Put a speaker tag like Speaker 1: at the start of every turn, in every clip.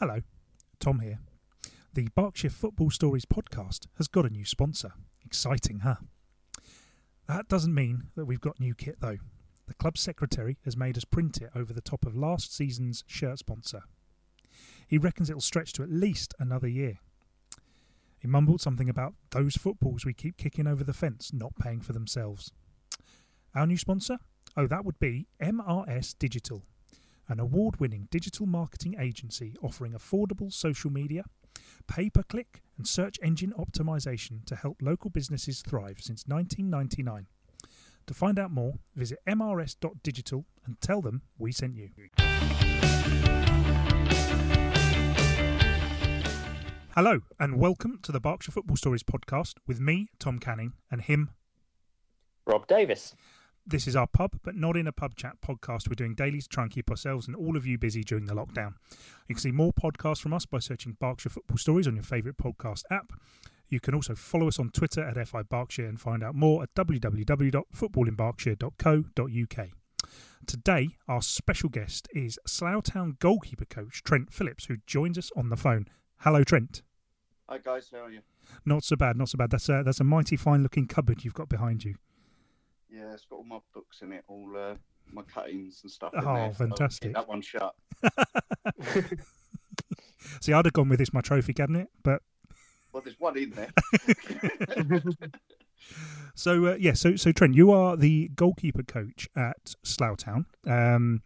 Speaker 1: Hello, Tom here. The Berkshire Football Stories podcast has got a new sponsor. Exciting, huh? That doesn't mean that we've got new kit though. The club secretary has made us print it over the top of last season's shirt sponsor. He reckons it'll stretch to at least another year. He mumbled something about those footballs we keep kicking over the fence not paying for themselves. Our new sponsor? Oh, that would be MRS Digital, an award winning digital marketing agency offering affordable social media, pay per click, and search engine optimization to help local businesses thrive since 1999. To find out more, visit mrs.digital and tell them we sent you. Hello, and welcome to the Berkshire Football Stories podcast with me, Tom Canning, and him.
Speaker 2: Rob Davis.
Speaker 1: This is our pub, but not in a pub chat podcast. We're doing daily to try and keep ourselves and all of you busy during the lockdown. You can see more podcasts from us by searching Berkshire Football Stories on your favourite podcast app. You can also follow us on Twitter at FI Berkshire and find out more at www.footballinberkshire.co.uk. Today, our special guest is Slough Town goalkeeper coach Trent Phillips, who joins us on the phone. Hello, Trent.
Speaker 3: Hi guys, how are you?
Speaker 1: Not so bad, not so bad. That's a that's a mighty fine looking cupboard you've got behind you.
Speaker 3: Yeah, it's got all my books in it, all uh, my cuttings and stuff. in
Speaker 1: Oh,
Speaker 3: there,
Speaker 1: fantastic.
Speaker 3: that one shut.
Speaker 1: See, I'd have gone with this my trophy cabinet, but
Speaker 3: Well, there's one in there.
Speaker 1: So uh, yeah, so so Trent, you are the goalkeeper coach at Slough Town. Um,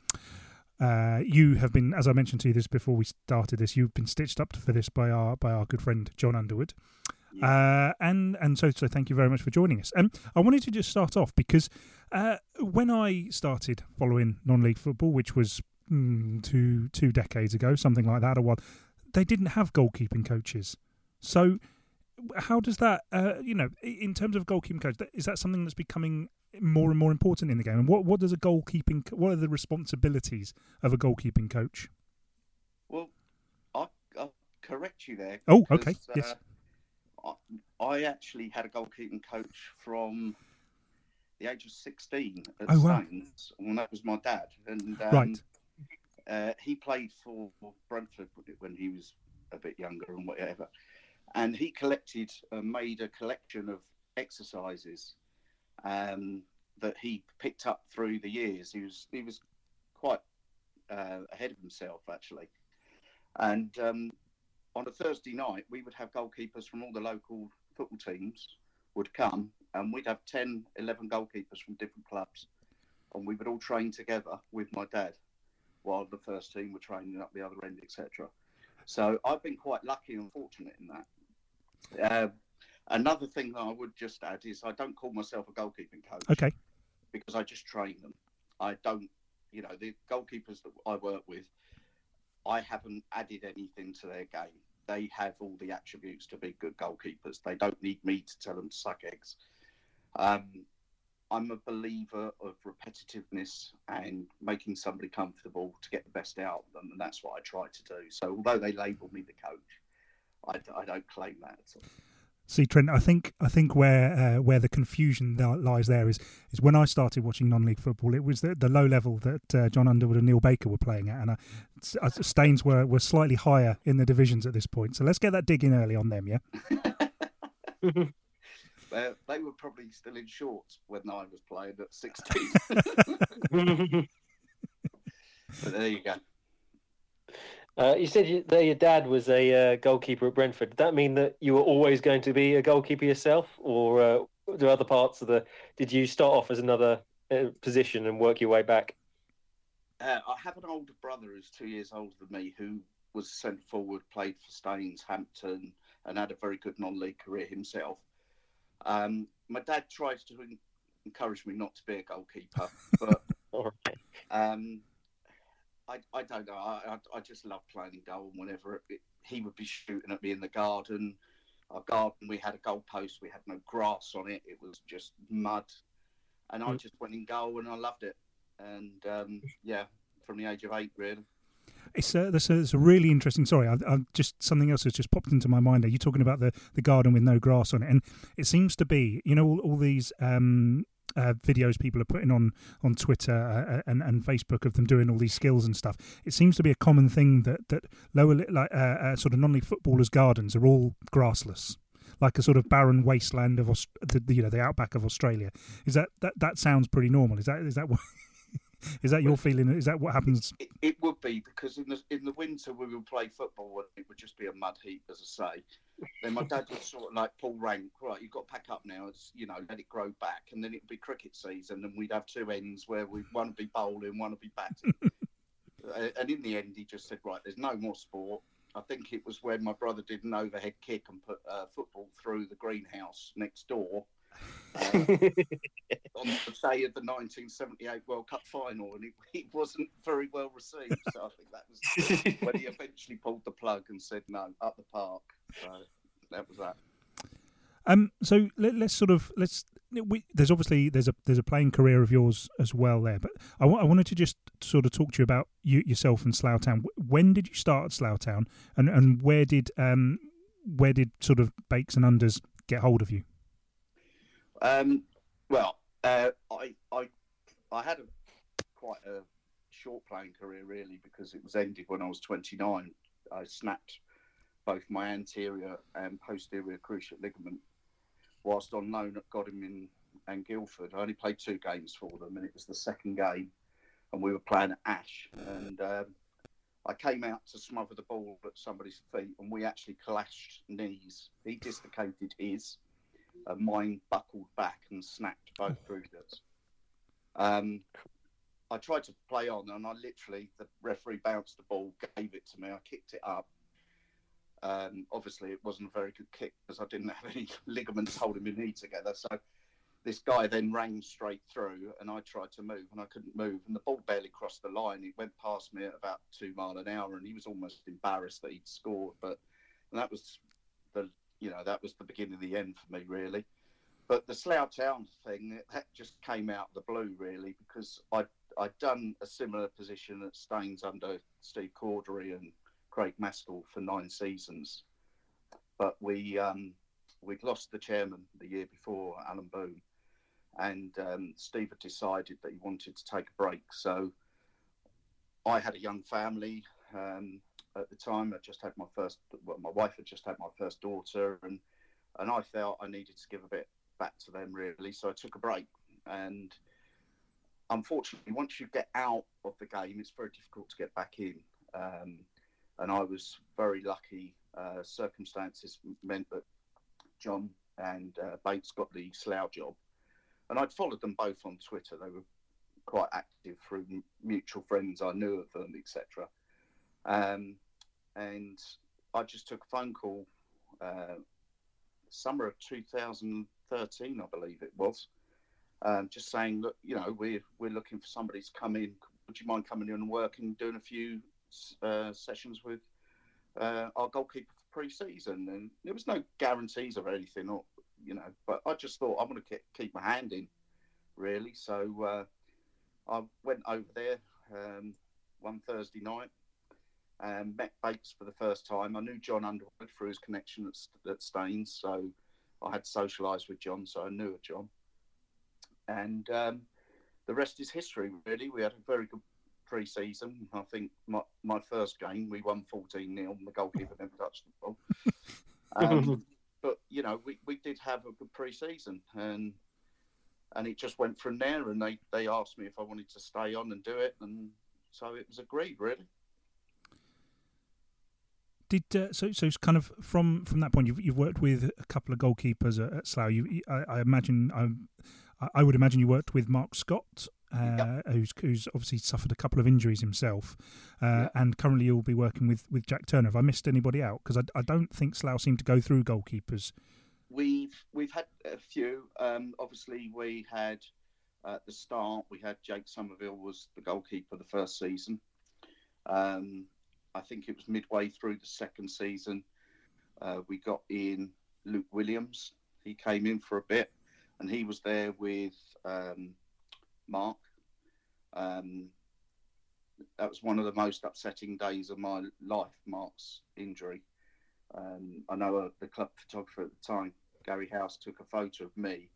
Speaker 1: uh, you have been, as I mentioned to you this before we started this, you've been stitched up for this by our by our good friend John Underwood. Uh, and and so so thank you very much for joining us. Um, I wanted to just start off because uh, when I started following non-league football, which was mm, two two decades ago, something like that, or what, they didn't have goalkeeping coaches. So how does that, uh, you know, in terms of goalkeeping coach, is that something that's becoming more and more important in the game? And what what does a goalkeeping, what are the responsibilities of a goalkeeping coach?
Speaker 3: well, I, I'll correct you there.
Speaker 1: Oh, okay, yes.
Speaker 3: I, I actually had a goalkeeping coach from the age of 16 at
Speaker 1: Oh, wow.
Speaker 3: Staines, and that was my dad. And um,
Speaker 1: Right.
Speaker 3: Uh, he played for Brentford when he was a bit younger and whatever. And he collected, uh, made a collection of exercises um, that he picked up through the years. He was he was quite uh, ahead of himself actually. And um, on a Thursday night, we would have goalkeepers from all the local football teams would come, and we'd have 10, 11 goalkeepers from different clubs, and we would all train together with my dad while the first team were training up the other end, etc. So I've been quite lucky and fortunate in that. Uh, another thing that I would just add is I don't call myself a goalkeeping coach
Speaker 1: Okay,
Speaker 3: because I just train them. I don't, you know, the goalkeepers that I work with, I haven't added anything to their game. They have all the attributes to be good goalkeepers. They don't need me to tell them to suck eggs. Um, I'm a believer of repetitiveness and making somebody comfortable to get the best out of them, and that's what I try to do. So, although they label me the coach, I, I don't claim that. at all.
Speaker 1: See Trent, I think I think where uh, where the confusion li- lies there is is when I started watching non-league football, it was the, the low level that uh, John Underwood and Neil Baker were playing at, and uh, uh, Staines were were slightly higher in the divisions at this point. So let's get that dig in early on them, yeah.
Speaker 3: They were probably still in shorts when I was playing at 16. but there you go.
Speaker 2: Uh, you said you, that your dad was a uh, goalkeeper at Brentford. Did that mean that you were always going to be a goalkeeper yourself, or uh, do other parts of the? Did you start off as another uh, position and work your way back?
Speaker 3: Uh, I have an older brother who's two years older than me who was sent forward, played for Staines, Hampton, and had a very good non-league career himself. Um, my dad tries to encourage me not to be a goalkeeper, but um, I, I don't know. I, I, I just love playing in goal. And whenever it, he would be shooting at me in the garden, our garden, we had a goal post. We had no grass on it. It was just mud. And I
Speaker 2: Mm.
Speaker 3: just went in goal and I loved it. And um, yeah, from the age of eight, really.
Speaker 1: It's a, that's a, it's a really interesting. Sorry, I, I just something else has just popped into my mind. Are you talking about the, the garden with no grass on it? And it seems to be, you know, all, all these um, uh, videos people are putting on on Twitter uh, and and Facebook of them doing all these skills and stuff. It seems to be a common thing that that lower like uh, uh, sort of non-league footballers' gardens are all grassless, like a sort of barren wasteland of Aust- the, you know the outback of Australia. Is that that that sounds pretty normal? Is that is that what? Is that your feeling? Is that what happens?
Speaker 3: It, it, would be because in the in the winter we would play football, and it would just be a mud heap, as I say. Then my dad would sort of like pull rank, right? You've got to pack up now. It's you know, let it grow back, and then it'd be cricket season, and we'd have two ends where we one would be bowling, one would be batting. and in the end, he just said, right, there's no more sport. I think it was when my brother did an overhead kick and put uh, football through the greenhouse next door on the day of the 1978 World Cup final, and it, wasn't very well received. So I think that was when he eventually pulled the plug and said, "No, up the park." So that was that.
Speaker 1: Um, so let, us sort of let's. We, there's obviously there's a there's a playing career of yours as well there, but I, w- I wanted to just sort of talk to you about you yourself and Slough Town. When did you start at Slough Town, and and where did um where did sort of Bakes and Unders get hold of you?
Speaker 3: Um, well, uh, I, I, I had a quite a short playing career really because it was ended when I was 29. I snapped both my anterior and posterior cruciate ligament whilst on loan at Godalming and Guildford. I only played two games for them, and it was the second game, and we were playing at Ash, and um, I came out to smother the ball at somebody's feet, and we actually clashed knees. He dislocated his, uh, mine buckled back and snapped both cruciates. Um, I tried to play on, and I literally the referee bounced the ball, gave it to me. I kicked it up. Um, obviously, it wasn't a very good kick because I didn't have any ligaments holding my knee together. So this guy then rang straight through, and I tried to move, and I couldn't move, and the ball barely crossed the line. It went past me at about two mile an hour, and he was almost embarrassed that he'd scored. But that was the you know, that was the beginning of the end for me, really. But the Slough Town thing, that just came out of the blue, really, because I'd, I'd done a similar position at Staines under Steve Cordery and Craig Maskell for nine seasons. But we, um, we'd lost the chairman the year before, Alan Boone, and um, Steve had decided that he wanted to take a break. So I had a young family. Um, at the time. I just had my first, well, my wife had just had my first daughter, and and I felt I needed to give a bit back to them really. So I took a break, and unfortunately, once you get out of the game, it's very difficult to get back in. Um, and I was very lucky. Uh, circumstances meant that John and uh, Bakes got the Slough job, and I'd followed them both on Twitter. They were quite active through mutual friends I knew of them, etc. Um, and I just took a phone call uh, summer of 2013, I believe it was, um, just saying, look, you know, we're we're looking for somebody to come in. Would you mind coming in and working, doing a few uh, sessions with uh, our goalkeeper for pre-season? And there was no guarantees of anything, or you know, but I just thought I'm going to keep my hand in, really. So uh, I went over there um, one Thursday night um, met Bakes for the first time. I knew John Underwood through his connection at, at Staines, so I had socialised with John, so I knew of John. And um, the rest is history, really. We had a very good pre season. I think my, my first game, we won 14 0, and the goalkeeper never touched the ball. Um, but, you know, we, we did have a good pre season, and and it just went from there. And they, they asked me if I wanted to stay on and do it, and so it was agreed, really.
Speaker 1: Did uh, so? So kind of from from that point, you've you've worked with a couple of goalkeepers at, at Slough. You, I, I imagine I, I would imagine you worked with Mark Scott, uh, who's who's obviously suffered a couple of injuries himself, uh, and currently you'll be working with, with Jack Turner. Have I missed anybody out? Because I, I don't think Slough seem to go through goalkeepers.
Speaker 3: We've we've had a few. Um, obviously, we had at the start we had Jake Somerville was the goalkeeper the first season. Um, I think it was midway through the second season. Uh, we got in Luke Williams. He came in for a bit, and he was there with um, Mark. Um, that was one of the most upsetting days of my life. Mark's injury. Um, I know uh, the club photographer at the time, Gary House, took a photo of me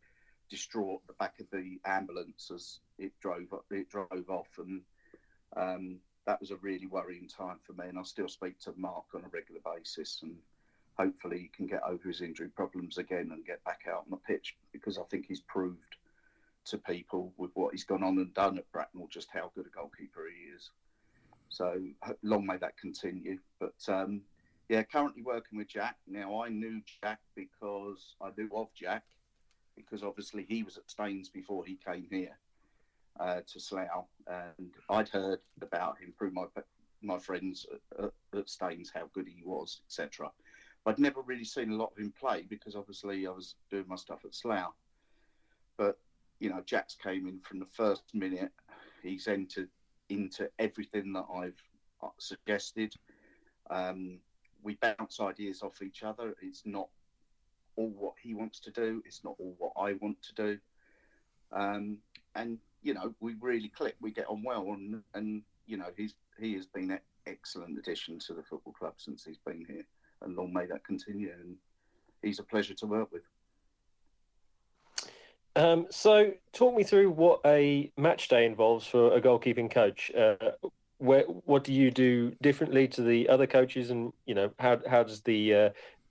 Speaker 3: distraught at the back of the ambulance as it drove it drove off, and um, that was a really worrying time for me. And I still speak to Mark on a regular basis, and hopefully he can get over his injury problems again and get back out on the pitch because I think he's proved to people with what he's gone on and done at Bracknell just how good a goalkeeper he is. So long may that continue. But um, yeah, currently working with Jack. Now I knew Jack because I knew of Jack because obviously he was at Staines before he came here uh, to Slough, and I'd heard about him through my my friends at, at Staines how good he was, etc. I'd never really seen a lot of him play because obviously I was doing my stuff at Slough. But you know, Jack's came in from the first minute. He's entered into everything that I've uh, suggested. Um, we bounce ideas off each other. It's not all what he wants to do. It's not all what I want to do. Um, and you know, we really click. We get on well, and and you know, he's he has been an excellent addition to the football club since he's been here, and long may that continue. And he's a pleasure to work with.
Speaker 2: Um, so, talk me through what a match day involves for a goalkeeping coach. Uh, where, what do you do differently to the other coaches, and you know how how does the uh,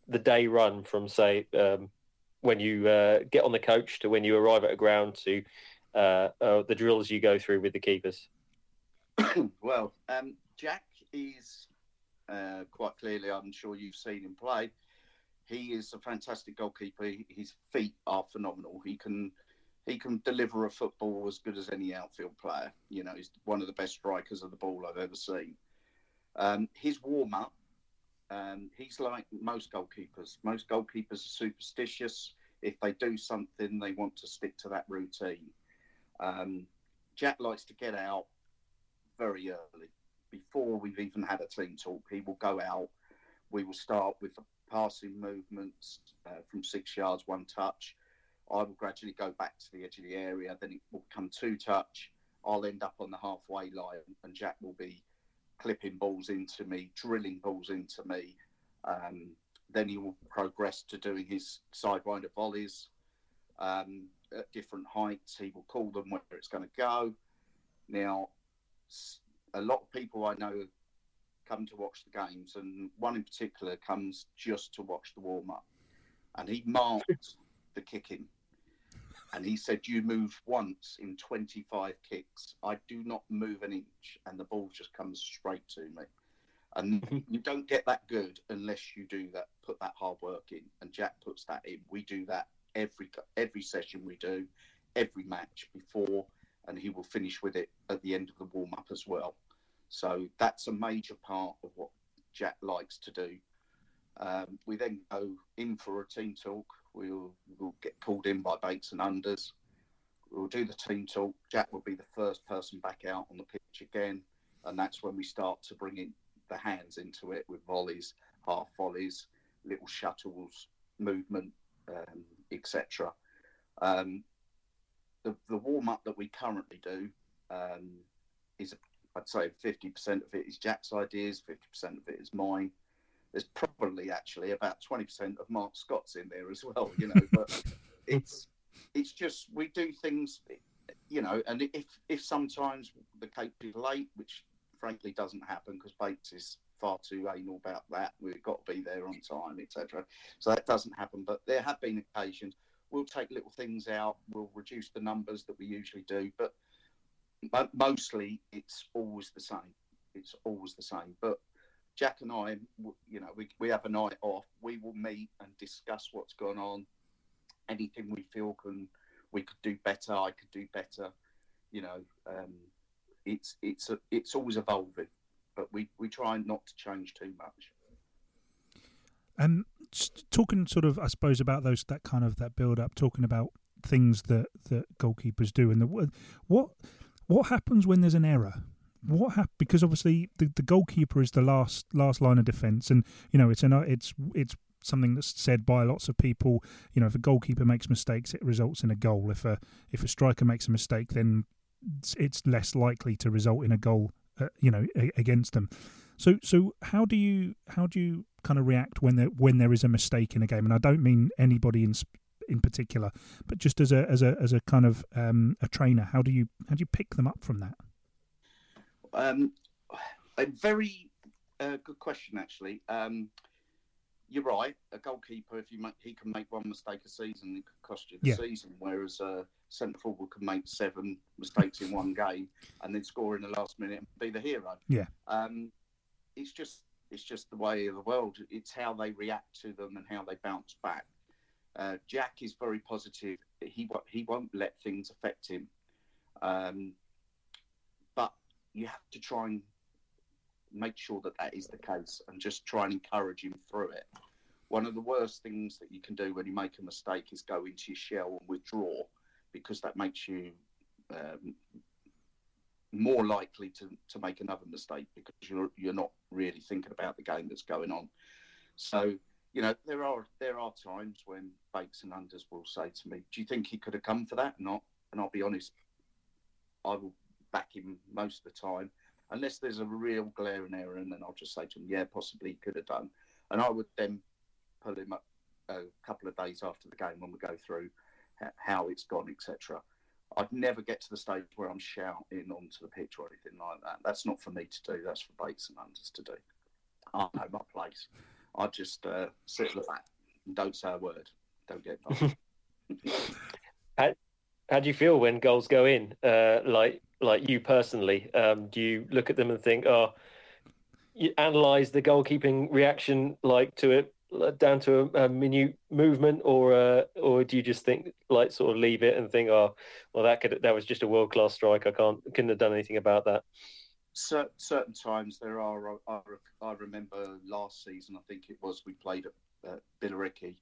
Speaker 2: the day run from say um, when you uh, get on the coach to when you arrive at a ground to uh, uh, the drills you go through with the keepers?
Speaker 3: well, um, Jack is uh, quite clearly, I'm sure you've seen him play. He is a fantastic goalkeeper. His feet are phenomenal. He can he can deliver a football as good as any outfield player. You know, he's one of the best strikers of the ball I've ever seen. Um, his warm up um, he's like most goalkeepers. Most goalkeepers are superstitious. If they do something, they want to stick to that routine. Um, Jack likes to get out very early before we've even had a team talk. He will go out. We will start with passing movements uh, from six yards, one touch. I will gradually go back to the edge of the area. Then it will come two touch. I'll end up on the halfway line, and Jack will be clipping balls into me, drilling balls into me. Um, then he will progress to doing his sidewinder volleys um, at different heights. He will call them where it's going to go. Now, a lot of people I know come to watch the games, and one in particular comes just to watch the warm up. And he marked the kicking and he said, You move once in 25 kicks. I do not move an inch, and the ball just comes straight to me. And you don't get that good unless you do that, put that hard work in. And Jack puts that in. We do that every every session we do, every match before, and he will finish with it at the end of the warm up as well. So that's a major part of what Jack likes to do. Um, we then go in for a team talk We'll, we'll get called in by Bakes and unders. We'll do the team talk. Jack will be the first person back out on the pitch again, and that's when we start to bring in the hands into it with volleys, half volleys, little shuttles, movement, um, etc. Um, the, the warm up that we currently do um, is, I'd say, 50% of it is Jack's ideas, 50% of it is mine there's probably actually about 20% of Mark Scott's in there as well, you know, but it's it's just we do things you know, and if if sometimes the cake is late, which frankly doesn't happen because Bakes is far too anal about that. We've got to be there on time, etc. So that doesn't happen. But there have been occasions we'll take little things out, we'll reduce the numbers that we usually do, but but mostly it's always the same. It's always the same. But Jack and I, you know, we, we have a night off. We will meet and discuss what's going on. Anything we feel can we could do better. I could do better. You know, um, it's it's a, it's always evolving, but we we try not to change too much.
Speaker 1: And talking sort of, I suppose, about those that kind of that build up, talking about things that that goalkeepers do, and the what what happens when there's an error what happened? Because obviously the, the goalkeeper is the last last line of defence, and you know it's an it's it's something that's said by lots of people. You know, if a goalkeeper makes mistakes, it results in a goal. If a if a striker makes a mistake, then it's less likely to result in a goal. Uh, you know, a, against them. So so how do you how do you kind of react when there when there is a mistake in a game? And I don't mean anybody in in particular, but just as a as a as a kind of um, a trainer, how do you how do you pick them up from that?
Speaker 3: Um, a very uh, good question, actually. Um, you're right. A goalkeeper, if you make, he can make one mistake a season, it could cost you the
Speaker 1: Yeah.
Speaker 3: season. Whereas a centre forward can make seven mistakes in one game and then score in the last minute and be the hero.
Speaker 1: Yeah.
Speaker 3: Um, it's just it's just the way of the world. It's how they react to them and how they bounce back. Uh, Jack is very positive. He he won't let things affect him. Um, but you have to try and make sure that that is the case and just try and encourage him through it. One of the worst things that you can do when you make a mistake is go into your shell and withdraw because that makes you um, more likely to, to make another mistake because you're you're not really thinking about the game that's going on. So you know there are there are times when Bakes and Unders will say to me, "Do you think he could have come for that?" Not, and I'll be honest, I will back him most of the time unless there's a real glaring error, and then I'll just say to him, "Yeah, possibly he could have done," and I would then pull him up a couple of days after the game when we go through how it's gone, etc. I'd never get to the stage where I'm shouting onto the pitch or anything like that. That's not for me to do. That's for Bakes and Unders to do. I know my place. I just uh, sit at the back and don't say a word. Don't get involved.
Speaker 2: How do you feel when goals go in? Uh, like like you personally, um, do you look at them and think, oh, you analyze the goalkeeping reaction like to it like, down to a, a minute movement, or uh, or do you just think like sort of leave it and think, oh, well that could that was just a world class strike. I can't couldn't have done anything about that.
Speaker 3: Cer- certain times there are. I, I remember last season, I think it was, we played at uh, Billericay,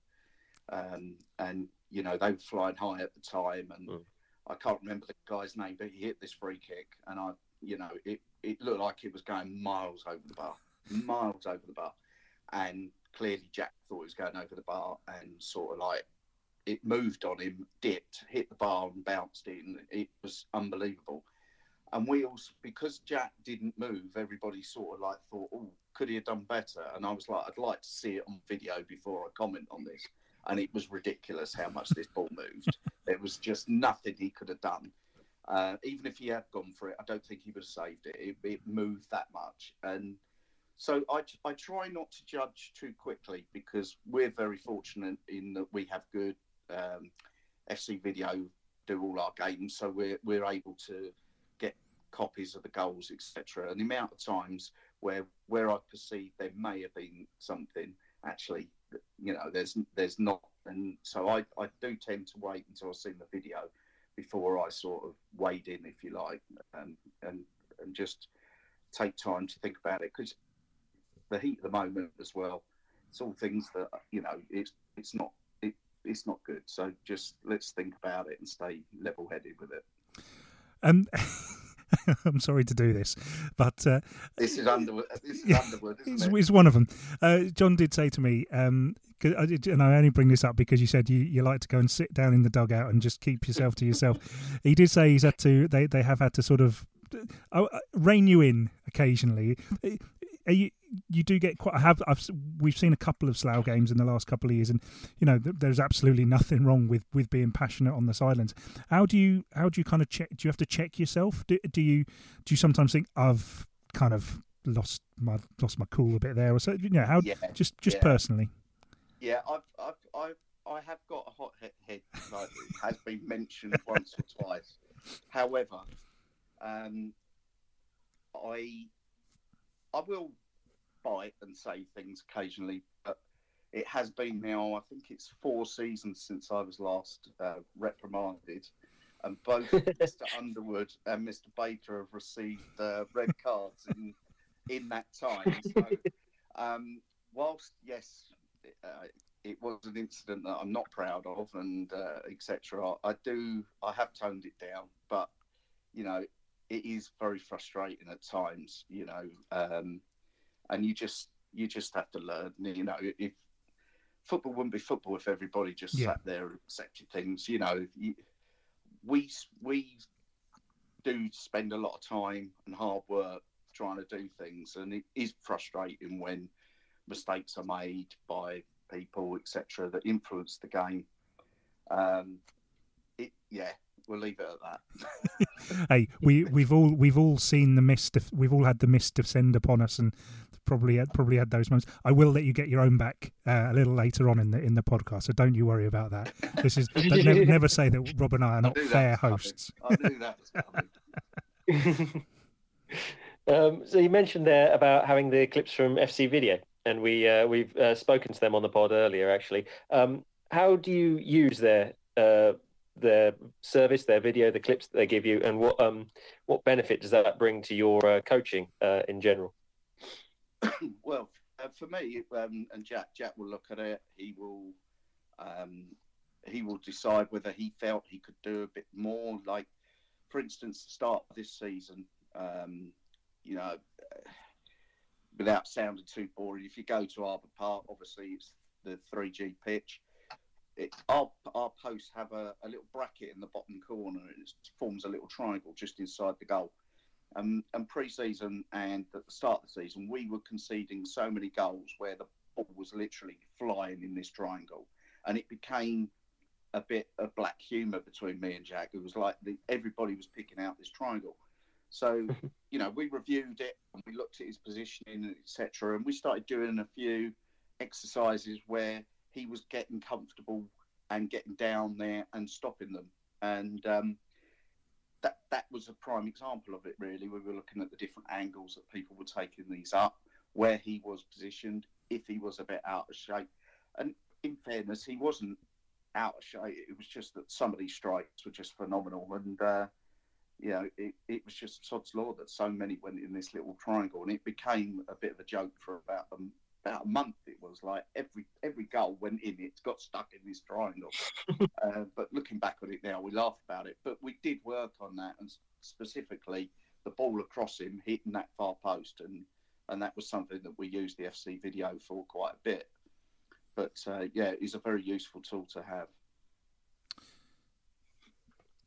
Speaker 3: um, and you know they were flying high at the time, and
Speaker 2: Mm.
Speaker 3: I can't remember the guy's name, but he hit this free kick, and I, you know, it, it looked like it was going miles over the bar, miles over the bar, and clearly Jack thought he was going over the bar, and sort of like it moved on him, dipped, hit the bar, and bounced in. It was unbelievable. And we also, because Jack didn't move, everybody sort of like thought, oh, could he have done better? And I was like, I'd like to see it on video before I comment on this. And it was ridiculous how much this ball moved. There was just nothing he could have done. Uh, even if he had gone for it, I don't think he would have saved it. It, it moved that much. And so I, I try not to judge too quickly because we're very fortunate in that we have good um, FC video do all our games. So we're, we're able to get copies of the goals, etc. And the amount of times where where I perceive there may have been something actually, you know, there's there's not, and so I, I do tend to wait until I've seen the video before I sort of wade in, if you like, and and and just take time to think about it because the heat of the moment as well. It's all things that you know. It's it's not it, it's not good. So just let's think about it and stay level headed with it.
Speaker 1: Um, I'm sorry to do this, but uh,
Speaker 3: This is Underwood. This is Underwood,
Speaker 1: it's,
Speaker 3: it?
Speaker 1: it's one of them. Uh, John did say to me, um, 'cause I did- and I only bring this up because you said you, you like to go and sit down in the dugout and just keep yourself to yourself. he did say he's had to. They they have had to sort of uh, uh, rein you in occasionally. You you do get quite. I have. I've we've seen a couple of Slough games in the last couple of years, and you know there's absolutely nothing wrong with with being passionate on the sidelines. How do you how do you kind of check? Do you have to check yourself? Do, do you do you sometimes think I've kind of lost my lost my cool a bit there, or so? You know how
Speaker 3: Yeah,
Speaker 1: just just
Speaker 3: yeah.
Speaker 1: personally.
Speaker 3: yeah. I've, I've, I've, I have got a hot he- head, like has been mentioned once or twice. However, um, I, I will bite and say things occasionally, but it has been now. I think it's four seasons since I was last uh, reprimanded, and both Mr. Underwood and Mr. Baker have received uh, red cards in in that time. So, um, whilst yes, uh, it was an incident that I'm not proud of, and uh, etc. I do, I have toned it down, but you know, it is very frustrating at times. You know, um, and you just you just have to learn. You know, if football wouldn't be football if everybody just
Speaker 1: Yeah.
Speaker 3: sat there and accepted things. You know, you, we we do spend a lot of time and hard work trying to do things, and it is frustrating when mistakes are made by people, etc., that influence the game. Um, it, yeah, we'll leave it at
Speaker 1: that. hey, we we've all we've all seen the mist. We've all had the mist descend upon us, and probably had, probably had those moments. I will let you get your own back uh, a little later on in the in the podcast, so don't you worry about that. This is never, never, say that Rob and I are not fair hosts.
Speaker 3: I do that.
Speaker 2: um, so you mentioned there about having the clips from FC Video, and we uh, we've uh, spoken to them on the pod earlier. Actually, um, how do you use their uh, their service, their video, the clips that they give you, and what um what benefit does that bring to your uh, coaching uh, in general?
Speaker 3: well, uh, for me, um, and Jack, Jack will look at it. He will, um, he will decide whether he felt he could do a bit more. Like, for instance, the start of this season, um, you know, without sounding too boring, if you go to Arbour Park, obviously it's the 3G pitch. It, our, our posts have a, a little bracket in the bottom corner. It forms a little triangle just inside the goal um, and pre-season and at the start of the season, we were conceding so many goals where the ball was literally flying in this triangle, and it became a bit of black humour between me and Jack. It was like the, everybody was picking out this triangle. So, you know, we reviewed it and we looked at his positioning, etc., and we started doing a few exercises where he was getting comfortable and getting down there and stopping them. And um, that that was a prime example of it. Really, we were looking at the different angles that people were taking these up, where he was positioned, if he was a bit out of shape, and in fairness, he wasn't out of shape. It was just that some of these strikes were just phenomenal, and uh, you know, it, it was just sod's law that so many went in this little triangle, and it became a bit of a joke for about a about a month it was like every every goal went in it got stuck in this triangle. Uh, but looking back on it now we laugh about it. But we did work on that and specifically the ball across him hitting that far post and and that was something that we used the fc video for quite a bit. But uh, yeah it's a very useful tool to have.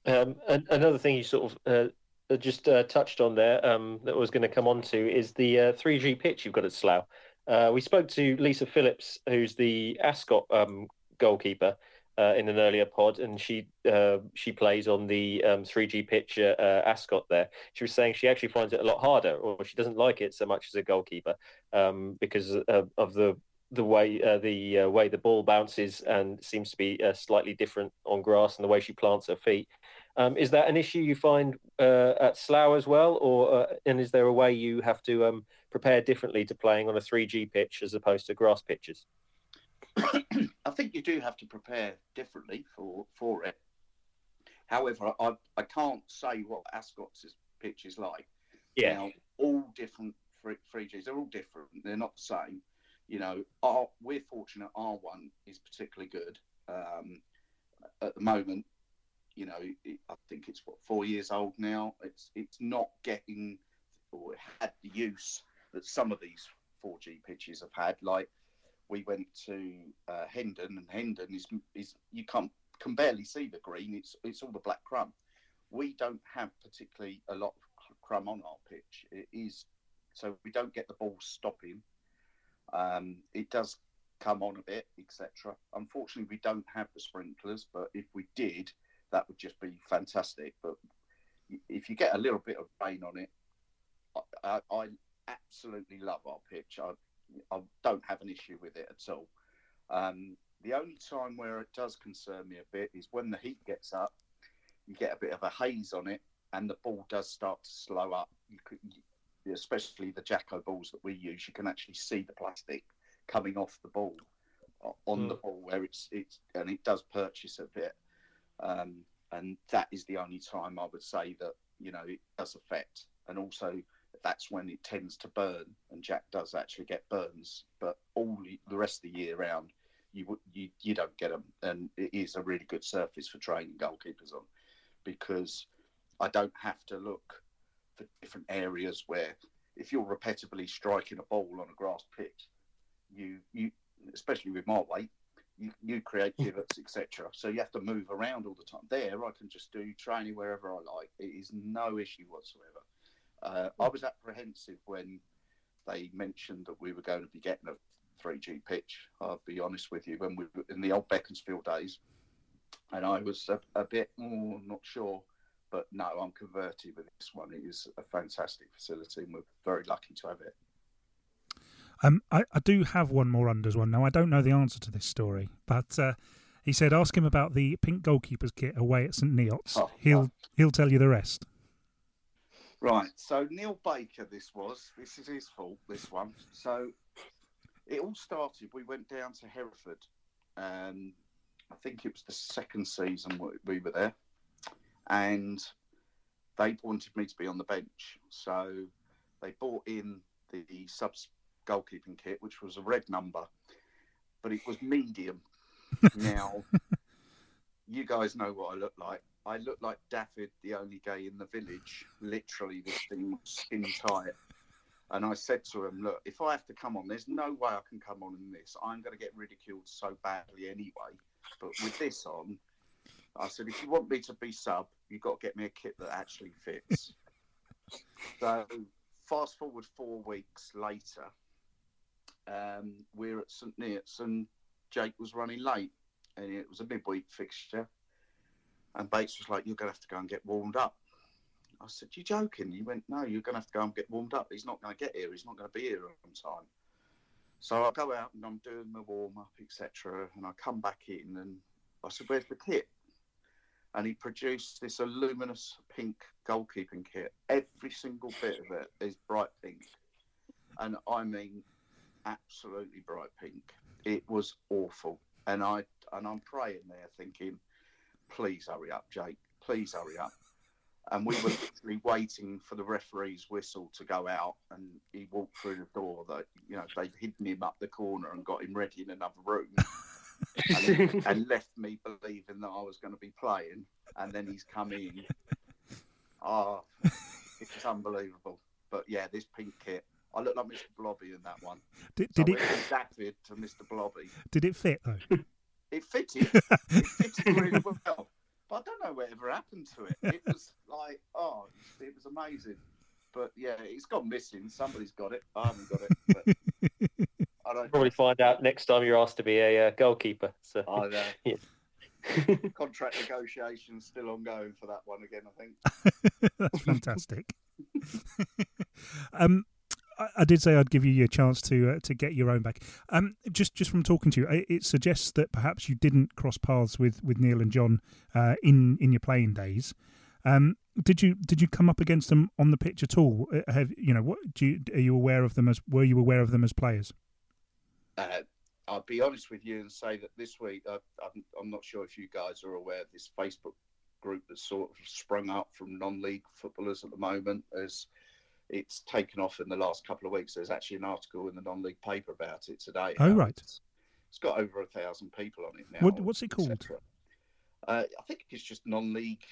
Speaker 2: Um, another thing you sort of uh, just uh, touched on there um, that I was going to come on to is the 3G uh, pitch you've got at Slough. Uh, we spoke to Lisa Phillips, who's the Ascot um, goalkeeper, uh, in an earlier pod, and she uh, she plays on the um, 3G pitch at uh, Ascot. There, she was saying she actually finds it a lot harder, or she doesn't like it so much as a goalkeeper um, because of, of the the way uh, the uh, way the ball bounces and seems to be slightly different on grass and the way she plants her feet. Um, is that an issue you find at Slough as well, or and is there a way you have to um, prepare differently to playing on a 3G pitch as opposed to grass pitches?
Speaker 3: I think you do have to prepare differently for for it. However, I I can't say what Ascot's pitch is like.
Speaker 2: Yeah, now,
Speaker 3: all different 3Gs. They're all different. They're not the same. You know, our, we're fortunate. Our one is particularly good um, at the moment. You know, it, I think it's what four years old now. It's it's not getting or had the use that some of these 4G pitches have had. Like we went to uh, Hendon, and Hendon is is you can't can barely see the green. It's it's all the black crumb. We don't have particularly a lot of crumb on our pitch. It is so we don't get the ball stopping. Um, it does come on a bit, etc. Unfortunately, we don't have the sprinklers, but if we did, that would just be fantastic. But if you get a little bit of rain on it, I, I, absolutely love our pitch. I, I don't have an issue with it at all. Um, the only time where it does concern me a bit is when the heat gets up, you get a bit of a haze on it, and the ball does start to slow up. You could, especially the Jacko balls that we use, you can actually see the plastic coming off the ball on mm. the ball where it's it's and it does purchase a bit. Um, and that is the only time I would say that you know it does affect. And also that's when it tends to burn, and Jack does actually get burns. But all the rest of the year round, you you you don't get them, and it is a really good surface for training goalkeepers on, because I don't have to look for different areas where if you're repetitively striking a ball on a grass pitch, you you especially with my weight, create pivots, etc. So you have to move around all the time. There, I can just do training wherever I like. It is no issue whatsoever. Uh, I was apprehensive when they mentioned that we were going to be getting a 3G pitch. I'll be honest with you, when we were in the old Beaconsfield days, and I was a, a bit more not sure. But no, I'm converted with this one. It is a fantastic facility, and we're very lucky to have it.
Speaker 1: Um, I, I do have one more unders one. Now, I don't know the answer to this story, but uh, he said ask him about the pink goalkeeper's kit away at St Neots.
Speaker 3: Oh,
Speaker 1: he'll he'll tell you the rest.
Speaker 3: Right. So Neil Baker, this was. This is his fault. This one. So it all started. We went down to Hereford. Um, I think it was the second season we- we were there, and they wanted me to be on the bench. So they bought in the subs goalkeeping kit, which was a red number, but it was medium. now, you guys know what I look like. I look like Daffyd, the only gay in the village. Literally, this thing was skin tight. And I said to him, Look, if I have to come on, there's no way I can come on in this. I'm going to get ridiculed so badly anyway. But with this on, I said, If you want me to be sub, you've got to get me a kit that actually fits. so, fast forward four weeks later, um, we're at St. Neots and Jake was running late. And it was a midweek fixture. And Bakes was like, You're going to have to go and get warmed up. I said, You joking? He went, No, you're going to have to go and get warmed up. He's not going to get here. He's not going to be here on time. So I go out and I'm doing the warm up, etc. And I come back in and I said, Where's the kit? And he produced this luminous pink goalkeeping kit. Every single bit of it is bright pink. And I mean, absolutely bright pink. It was awful. And I and I'm praying there thinking, please hurry up, Jake. Please hurry up. And we were literally waiting for the referee's whistle to go out, and he walked through the door. That you know they'd hidden him up the corner and got him ready in another room, and, and left me believing that I was going to be playing. And then he's come in. Ah, Oh, it's unbelievable. But yeah, this pink kit. I look like Mr. Blobby in that one.
Speaker 1: Did,
Speaker 3: So
Speaker 1: did
Speaker 3: I
Speaker 1: it
Speaker 3: went from Daffyd to Mr. Blobby.
Speaker 1: did it fit though?
Speaker 3: It fitted. it fitted really well. But I don't know whatever happened to it. It was like, oh, it was amazing. But yeah, it's gone missing. Somebody's got it. I haven't got it. But I don't.
Speaker 2: Probably find out next time you're asked to be a uh, goalkeeper. So
Speaker 3: I know.
Speaker 2: Yeah.
Speaker 3: Contract negotiations still ongoing for that one again. I think.
Speaker 1: That's fantastic. um, I, did say I'd give you your chance to uh, to get your own back. Um, just just from talking to you, it, it suggests that perhaps you didn't cross paths with, with Neil and John uh, in in your playing days. Um, did you did you come up against them on the pitch at all? Uh, Have you know what? Do you, are you aware of them as? Were you aware of them as players?
Speaker 3: Uh, I'll be honest with you and say that this week, I, I'm, I'm not sure if you guys are aware of this Facebook group that's sort of sprung up from non-league footballers at the moment. As it's taken off in the last couple of weeks. There's actually an article in the non-league paper about it today.
Speaker 1: Oh, right.
Speaker 3: It's, it's got over a thousand people on it now.
Speaker 1: What- what's it called?
Speaker 3: Uh, I think it's just non-league,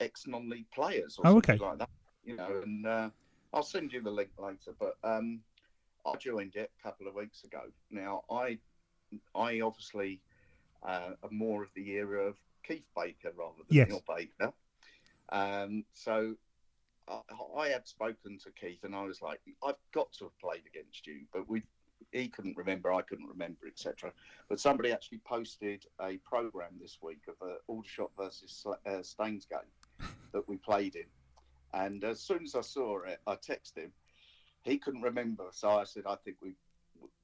Speaker 3: ex-non-league players or
Speaker 1: Oh,
Speaker 3: something
Speaker 1: okay.
Speaker 3: like that. You know, and uh, I'll send you the link later. But um, I joined it a couple of weeks ago. Now, I, I obviously uh, am more of the era of Keith Baker rather than
Speaker 1: Yes.
Speaker 3: Neil Baker. Um, so I, I had spoken to Keith, and I was like, "I've got to have played against you," but we. He couldn't remember, I couldn't remember, etc. But somebody actually posted a program this week of a Aldershot versus uh, Staines game that we played in, and as soon as I saw it, I texted him. He couldn't remember, so I said, "I think we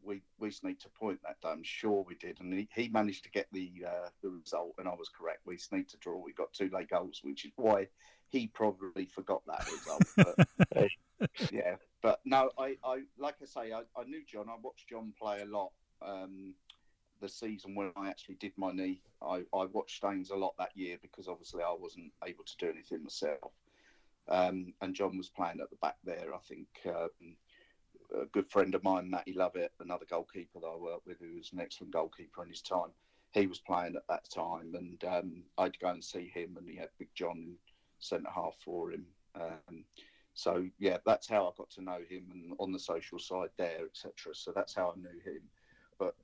Speaker 3: we we sneaked a point that day. I'm sure we did, and he, he managed to get the uh, the result, and I was correct. We sneaked a draw. We got two late goals, which is why he probably forgot that result. But, yeah, but no, I, I like I say, I, I knew John. I watched John play a lot. Um, the season when I actually did my knee, I, I watched Staines a lot that year because obviously I wasn't able to do anything myself. Um, and John was playing at the back there. I think um, a good friend of mine, Matty Lovett, another goalkeeper that I worked with, who was an excellent goalkeeper in his time. He was playing at that time, and um, I'd go and see him, and he had Big John in centre half for him. Um, so yeah, that's how I got to know him, and on the social side there, etc. So that's how I knew him. But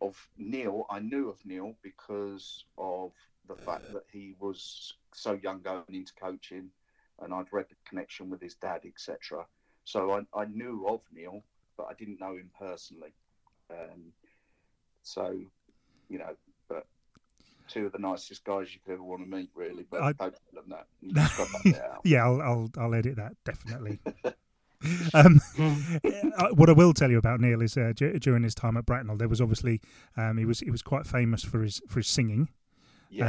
Speaker 3: of Neil, I knew of Neil because of the fact that he was so young going into coaching, and I'd read the connection with his dad, etc. So I, I knew of Neil, but I didn't know him personally. Um, so, you know, but two of the nicest guys you could ever want to meet, really. But
Speaker 1: I-
Speaker 3: don't tell them that. You just got that.
Speaker 1: Yeah, I'll I'll, I'll edit that definitely. um, uh, what I will tell you about Neil is uh, d- during his time at Bracknell, there was obviously um, he was he was quite famous for his for his singing
Speaker 3: Yes,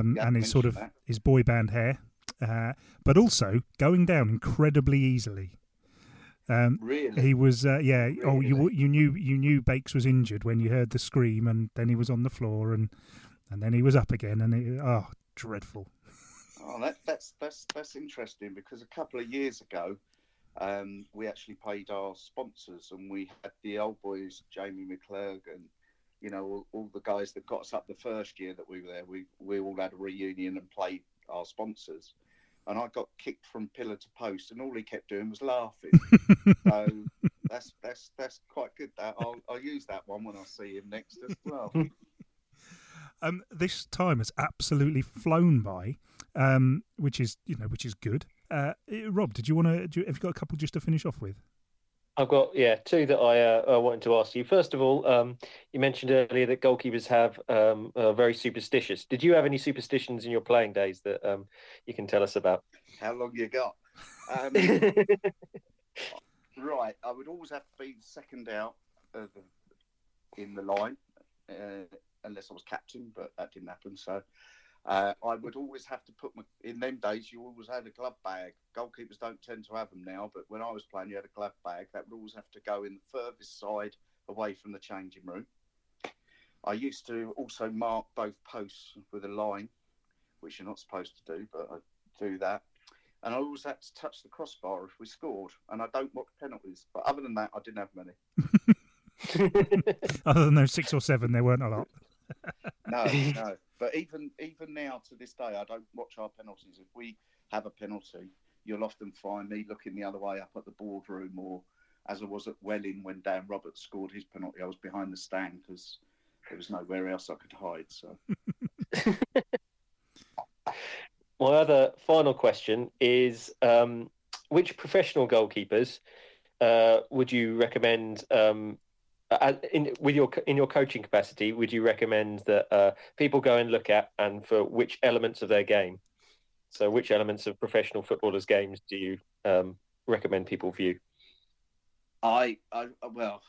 Speaker 1: um,
Speaker 3: yeah,
Speaker 1: and his sort of
Speaker 3: mention
Speaker 1: his boy band hair, uh, but also going down incredibly easily. Um.
Speaker 3: Really?
Speaker 1: he was uh, yeah. Oh, you you knew you knew Bakes was injured when you heard the scream, and then he was on the floor, and and then he was up again, and it, oh, dreadful.
Speaker 3: Oh, that, that's that's that's interesting because a couple of years ago, um, we actually paid our sponsors and we had the old boys, Jamie McClurg, and you know all, all the guys that got us up the first year that we were there. We we all had a reunion and played our sponsors, and I got kicked from pillar to post, and all he kept doing was laughing. so that's that's that's quite good. That I'll I'll use that one when I see him next as well.
Speaker 1: Um, this time has absolutely flown by, um, which is you know which is good. Uh, eh, Rob, did you want to? Have you got a couple just to finish off with?
Speaker 2: I've got yeah two that I uh, uh, wanted to ask you. First of all, um, you mentioned earlier that goalkeepers have um, are very superstitious. Did you have any superstitions in your playing days that um, you can tell us about?
Speaker 3: How long you got? Um, Right, I would always have to be second out of the, in the line, uh, unless I was captain, but that didn't happen. So uh, I would always have to put my. In them days, you always had a glove bag. Goalkeepers don't tend to have them now, but when I was playing, you had a glove bag that would always have to go in the furthest side away from the changing room. I used to also mark both posts with a line, which you're not supposed to do, but I do that and I always had to touch the crossbar if we scored. And I don't watch penalties, but other than that, I didn't have many.
Speaker 1: Other than those six or seven, there weren't a lot.
Speaker 3: No, no. But even even now to this day, I don't watch our penalties. If we have a penalty, you'll often find me looking the other way up at the boardroom, or as I was at Welling when Dan Roberts scored his penalty, I was behind the stand because there was nowhere else I could hide. So
Speaker 2: My other final question is: um, Which professional goalkeepers uh, would you recommend? Um, uh, in with your in your coaching capacity, would you recommend that uh, people go and look at, and for which elements of their game? So, which elements of professional footballers' games do you um, recommend people view?
Speaker 3: I, I well,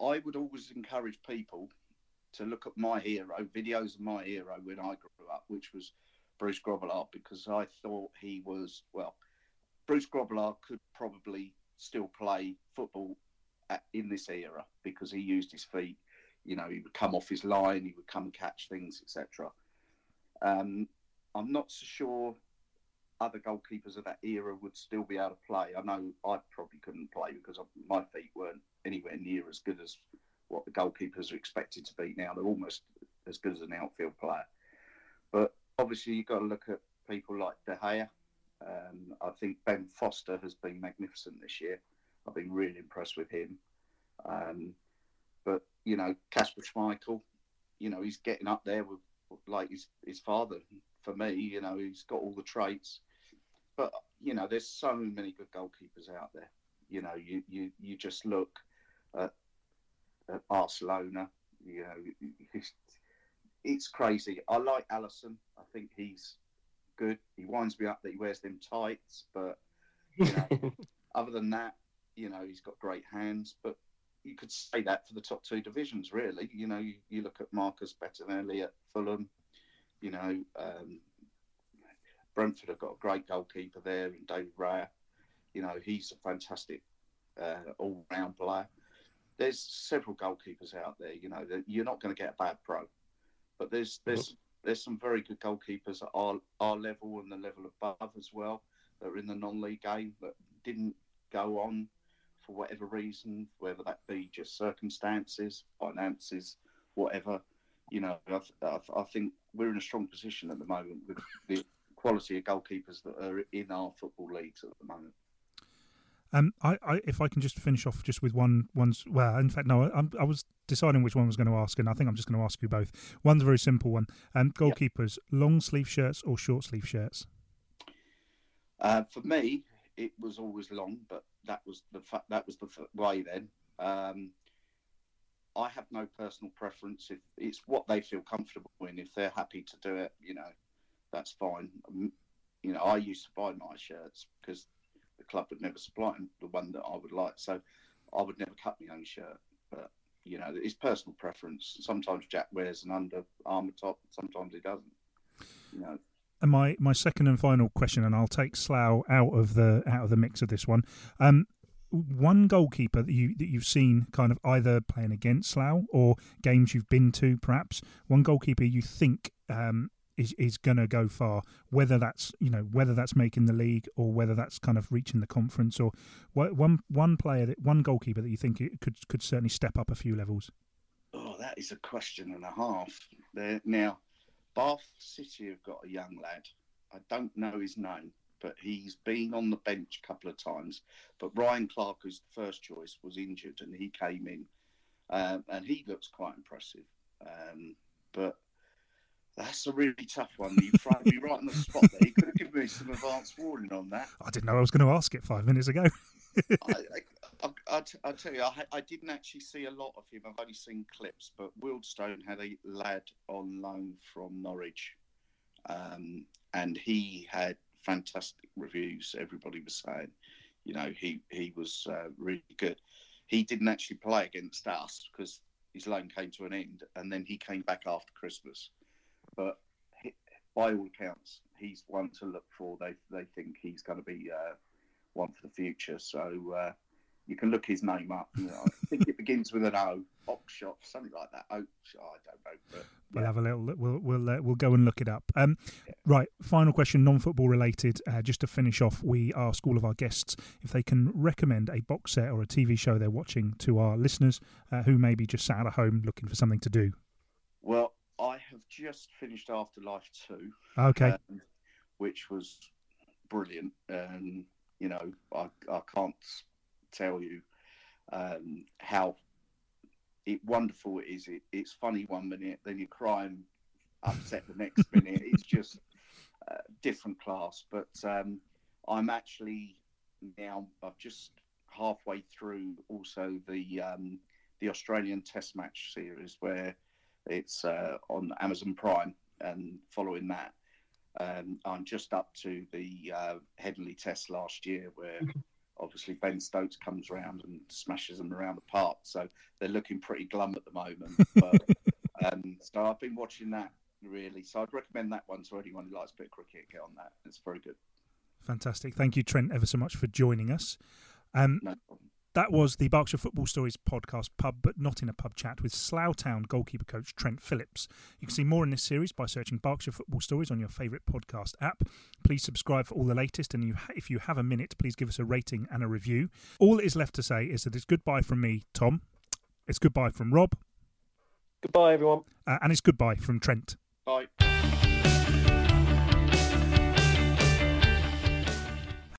Speaker 3: I would always encourage people to look at my hero videos of my hero when I grew up, which was Bruce Grobbelaar, because I thought he was well. Bruce Grobbelaar could probably still play football in this era because he used his feet. You know, he would come off his line, he would come and catch things, etc. Um, I'm not so sure other goalkeepers of that era would still be able to play. I know I probably couldn't play because my feet weren't anywhere near as good as what the goalkeepers are expected to be now. They're almost as good as an outfield player. But obviously, you've got to look at people like De Gea. Um, I think Ben Foster has been magnificent this year. I've been really impressed with him. Um, but, you know, Kasper Schmeichel, you know, he's getting up there with like his, his father. For me, you know, he's got all the traits. But, you know, there's so many good goalkeepers out there. You know, you, you, you just look at at Barcelona. You know, it's, it's crazy. I like Alisson. I think he's good. He winds me up that he wears them tights, but you know, other than that, you know, he's got great hands. But you could say that for the top two divisions, really. You know, you, you look at Marcus Bettinelli at Fulham. You know, um, Brentford have got a great goalkeeper there and David Raya. You know, he's a fantastic uh, all-round player there's several goalkeepers out there. You know, that you're not going to get a bad pro, but there's there's there's some very good goalkeepers at our our level and the level above as well that are in the non-league game that didn't go on for whatever reason, whether that be just circumstances, finances, whatever. You know, I, I, I think we're in a strong position at the moment with the quality of goalkeepers that are in our football leagues at the moment.
Speaker 1: Um, I, I, if I can just finish off just with one, one's well, in fact, no, I, I was deciding which one I was going to ask, and I think I'm just going to ask you both. One's a very simple one. Um, goalkeepers, long sleeve shirts or short sleeve shirts?
Speaker 3: Uh, for me, it was always long, but that was the fa- that was the f- way then. Um, I have no personal preference. If it's what they feel comfortable in, if they're happy to do it, you know, that's fine. Um, you know, I used to buy my shirts because the club would never supply the one that I would like, so I would never cut my own shirt. But you know, it's personal preference. Sometimes Jack wears an Under Armour top, sometimes he doesn't. You know.
Speaker 1: And my, my second and final question, and I'll take Slough out of the out of the mix of this one. Um, one goalkeeper that you that you've seen kind of either playing against Slough or games you've been to, perhaps one goalkeeper you think um, is is going to go far, whether that's you know whether that's making the league or whether that's kind of reaching the conference or one one player that one goalkeeper that you think could could certainly step up a few levels.
Speaker 3: Oh, that is a question and a half. There now, Bath City have got a young lad. I don't know his name but he's been on the bench a couple of times. But Ryan Clarke, who's the first choice, was injured and he came in, um, and he looks quite impressive. Um, but that's a really tough one. You frightened me right on the spot there. You could have given me some advance warning on that.
Speaker 1: I didn't know I was going to ask it five minutes ago.
Speaker 3: I, I, I, I, tell you, I, I didn't actually see a lot of him. I've only seen clips, but Wealdstone had a lad on loan from Norwich, um, and he had fantastic reviews. Everybody was saying, you know, he he was uh, really good. He didn't actually play against us because his loan came to an end, and then he came back after Christmas. But he, by all accounts, he's one to look for. They they think he's going to be uh, one for the future. So uh, you can look his name up. You know, I think it begins with an O, Oxshot, something like that. Oh, I don't know. But.
Speaker 1: We'll have a little. We'll we'll uh, we'll go and look it up. Um, yeah. right. Final question, non-football related. Uh, just to finish off, we ask all of our guests if they can recommend a box set or a TV show they're watching to our listeners uh, who maybe just sat at home looking for something to do.
Speaker 3: Well, I have just finished Afterlife Two.
Speaker 1: Okay. Um,
Speaker 3: which was brilliant, and you know, I I can't tell you um, how it, wonderful it is. It, it's funny one minute, then you cry and upset the next minute. It's just uh, different class. But um, I'm actually now I've just halfway through also the um, the Australian Test match series where it's uh, on Amazon Prime, and following that, um, I'm just up to the uh, Headingley Test last year where obviously Ben Stokes comes around and smashes them around the park. So they're looking pretty glum at the moment. But, um, so I've been watching that really. So I'd recommend that one to anyone who likes a bit of cricket. Get on that. It's very good.
Speaker 1: Fantastic. Thank you, Trent, ever so much for joining us. Um, no problem. That was the Berkshire Football Stories podcast pub, but not in a pub chat, with Slough Town goalkeeper coach Trent Phillips. You can see more in this series by searching Berkshire Football Stories on your favourite podcast app. Please subscribe for all the latest, and you, if you have a minute, please give us a rating and a review. All that is left to say is that it's goodbye from me, Tom. It's goodbye from Rob.
Speaker 2: Goodbye, everyone.
Speaker 1: Uh, and it's goodbye from Trent.